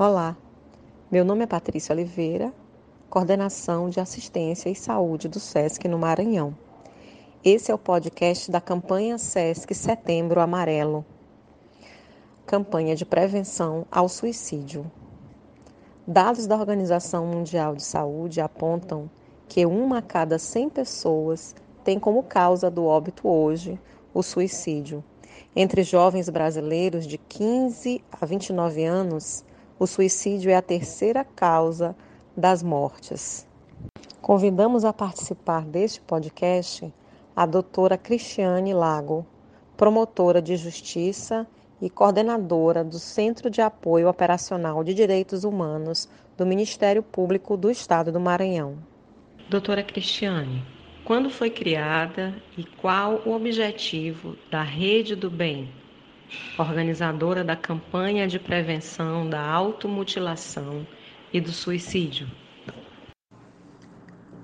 Olá, meu nome é Patrícia Oliveira, coordenação de assistência e saúde do SESC no Maranhão. Esse é o podcast da campanha SESC Setembro Amarelo campanha de prevenção ao suicídio. Dados da Organização Mundial de Saúde apontam que uma a cada 100 pessoas tem como causa do óbito hoje o suicídio. Entre jovens brasileiros de 15 a 29 anos, o suicídio é a terceira causa das mortes. Convidamos a participar deste podcast a doutora Cristiane Lago, promotora de justiça e coordenadora do Centro de Apoio Operacional de Direitos Humanos do Ministério Público do Estado do Maranhão. Doutora Cristiane, quando foi criada e qual o objetivo da Rede do Bem, organizadora da campanha de prevenção da automutilação e do suicídio?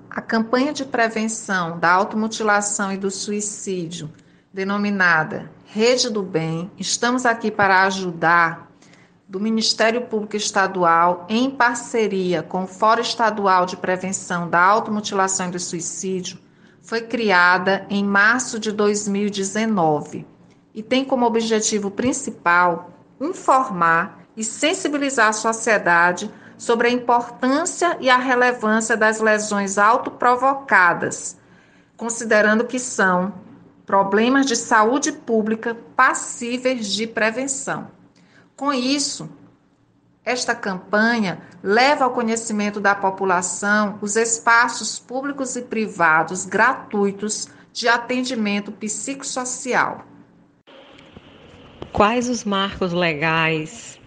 A campanha de prevenção da automutilação e do suicídio denominada Rede do Bem, estamos aqui para ajudar do Ministério Público Estadual, em parceria com o Fórum Estadual de Prevenção da Automutilação e do Suicídio, foi criada em março de 2019 e tem como objetivo principal informar e sensibilizar a sociedade sobre a importância e a relevância das lesões autoprovocadas, considerando que são problemas de saúde pública passíveis de prevenção. Com isso, esta campanha leva ao conhecimento da população os espaços públicos e privados gratuitos de atendimento psicossocial. Quais os marcos legais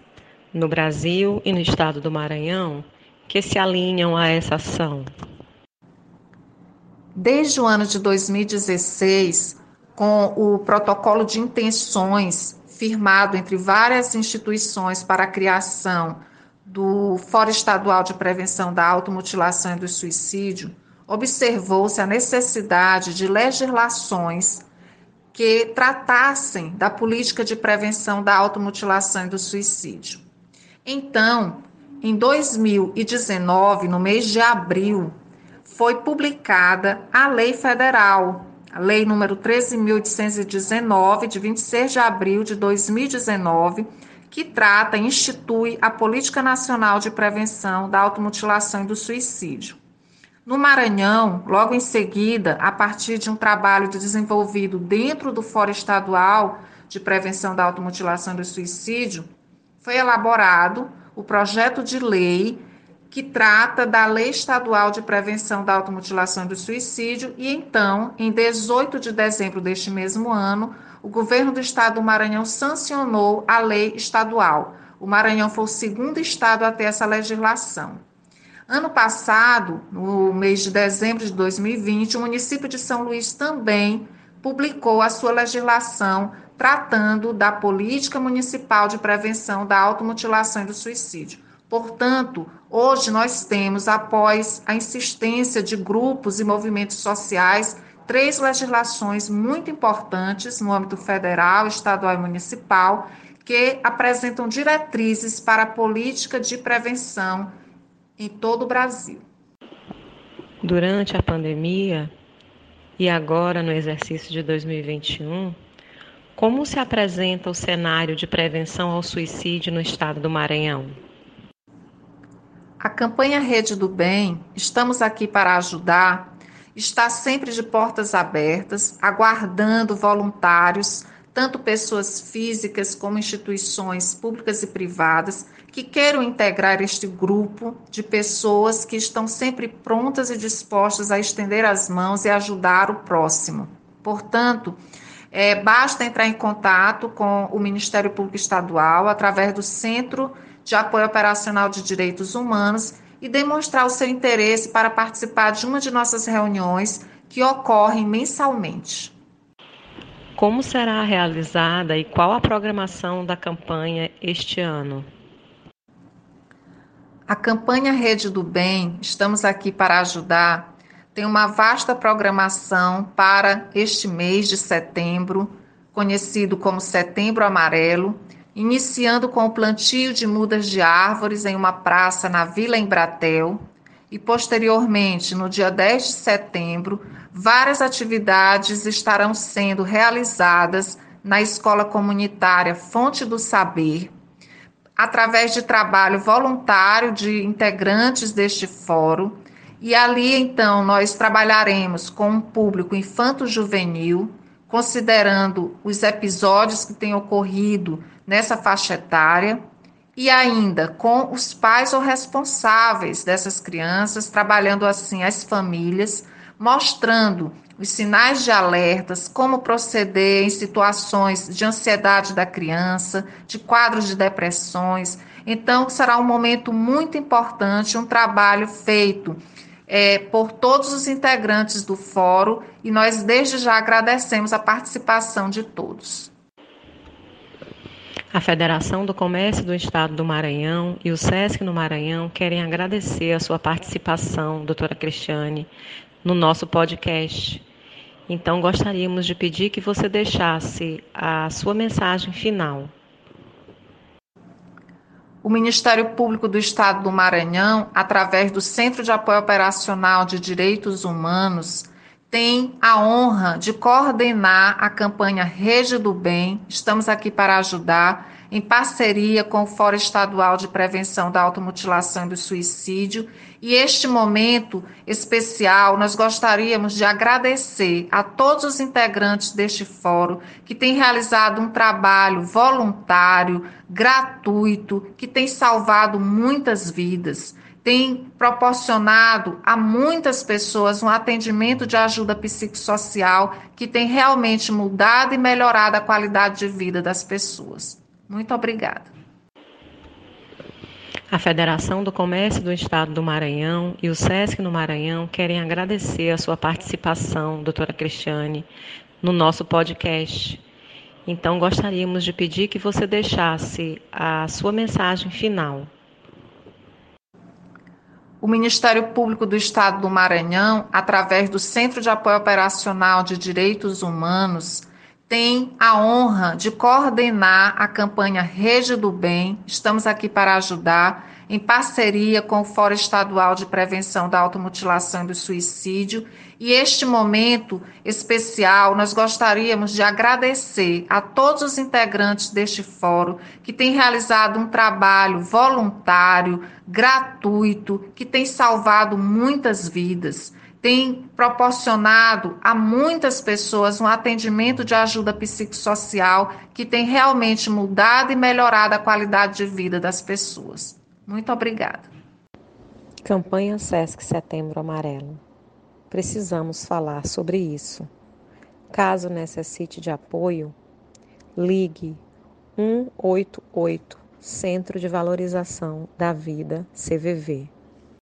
no Brasil e no estado do Maranhão que se alinham a essa ação? Desde o ano de 2016, com o protocolo de intenções firmado entre várias instituições para a criação do Fórum Estadual de Prevenção da Automutilação e do Suicídio, observou-se a necessidade de legislações que tratassem da política de prevenção da automutilação e do suicídio. Então, em 2019, no mês de abril, foi publicada a Lei Federal a Lei número 13.819, de 26 de abril de 2019, que trata e institui a Política Nacional de Prevenção da Automutilação e do Suicídio. No Maranhão, logo em seguida, a partir de um trabalho desenvolvido dentro do Fórum Estadual de Prevenção da Automutilação e do Suicídio, foi elaborado o projeto de lei que trata da Lei Estadual de Prevenção da Automutilação e do Suicídio, e então, em 18 de dezembro deste mesmo ano, o governo do estado do Maranhão sancionou a lei estadual. O Maranhão foi o segundo estado a ter essa legislação. Ano passado, no mês de dezembro de 2020, o município de São Luís também publicou a sua legislação tratando da política municipal de prevenção da automutilação e do suicídio. Portanto, hoje nós temos, após a insistência de grupos e movimentos sociais, três legislações muito importantes no âmbito federal, estadual e municipal, que apresentam diretrizes para a política de prevenção em todo o Brasil. Durante a pandemia e agora no exercício de 2021, como se apresenta o cenário de prevenção ao suicídio no estado do Maranhão? A campanha Rede do Bem, estamos aqui para ajudar, está sempre de portas abertas, aguardando voluntários, tanto pessoas físicas como instituições públicas e privadas, que queiram integrar este grupo de pessoas que estão sempre prontas e dispostas a estender as mãos e ajudar o próximo. Portanto, é, basta entrar em contato com o Ministério Público Estadual através do Centro de apoio operacional de direitos humanos e demonstrar o seu interesse para participar de uma de nossas reuniões que ocorrem mensalmente. Como será realizada e qual a programação da campanha este ano? A campanha Rede do Bem, estamos aqui para ajudar, tem uma vasta programação para este mês de setembro, conhecido como Setembro Amarelo, iniciando com o plantio de mudas de árvores em uma praça na Vila Embratel. E posteriormente, no dia 10 de setembro, várias atividades estarão sendo realizadas na Escola Comunitária Fonte do Saber, através de trabalho voluntário de integrantes deste fórum. E ali, então, nós trabalharemos com um público infanto-juvenil, considerando os episódios que têm ocorrido nessa faixa etária, e ainda com os pais ou responsáveis dessas crianças, trabalhando assim as famílias, mostrando os sinais de alertas, como proceder em situações de ansiedade da criança, de quadros de depressões. Então, será um momento muito importante, um trabalho feito é, por todos os integrantes do fórum e nós desde já agradecemos a participação de todos. A Federação do Comércio do Estado do Maranhão e o SESC no Maranhão querem agradecer a sua participação, doutora Cristiane, no nosso podcast. Então, gostaríamos de pedir que você deixasse a sua mensagem final. O Ministério Público do Estado do Maranhão, através do Centro de Apoio Operacional de Direitos Humanos, tem a honra de coordenar a campanha Rede do Bem. Estamos aqui para ajudar, em parceria com o Fórum Estadual de Prevenção da Automutilação e do Suicídio. E este momento especial, nós gostaríamos de agradecer a todos os integrantes deste fórum que têm realizado um trabalho voluntário, gratuito, que tem salvado muitas vidas tem proporcionado a muitas pessoas um atendimento de ajuda psicossocial que tem realmente mudado e melhorado a qualidade de vida das pessoas. Muito obrigada. A Federação do Comércio do Estado do Maranhão e o SESC no Maranhão querem agradecer a sua participação, doutora Cristiane, no nosso podcast. Então, gostaríamos de pedir que você deixasse a sua mensagem final. O Ministério Público do Estado do Maranhão, através do Centro de Apoio Operacional de Direitos Humanos, tem a honra de coordenar a campanha Rede do Bem. Estamos aqui para ajudar em parceria com o Fórum Estadual de Prevenção da Automutilação e do Suicídio. E este momento especial, nós gostaríamos de agradecer a todos os integrantes deste fórum que têm realizado um trabalho voluntário, gratuito, que tem salvado muitas vidas tem proporcionado a muitas pessoas um atendimento de ajuda psicossocial que tem realmente mudado e melhorado a qualidade de vida das pessoas. Muito obrigada. Campanha SESC Setembro Amarelo. Precisamos falar sobre isso. Caso necessite de apoio, ligue 188 Centro de Valorização da Vida CVV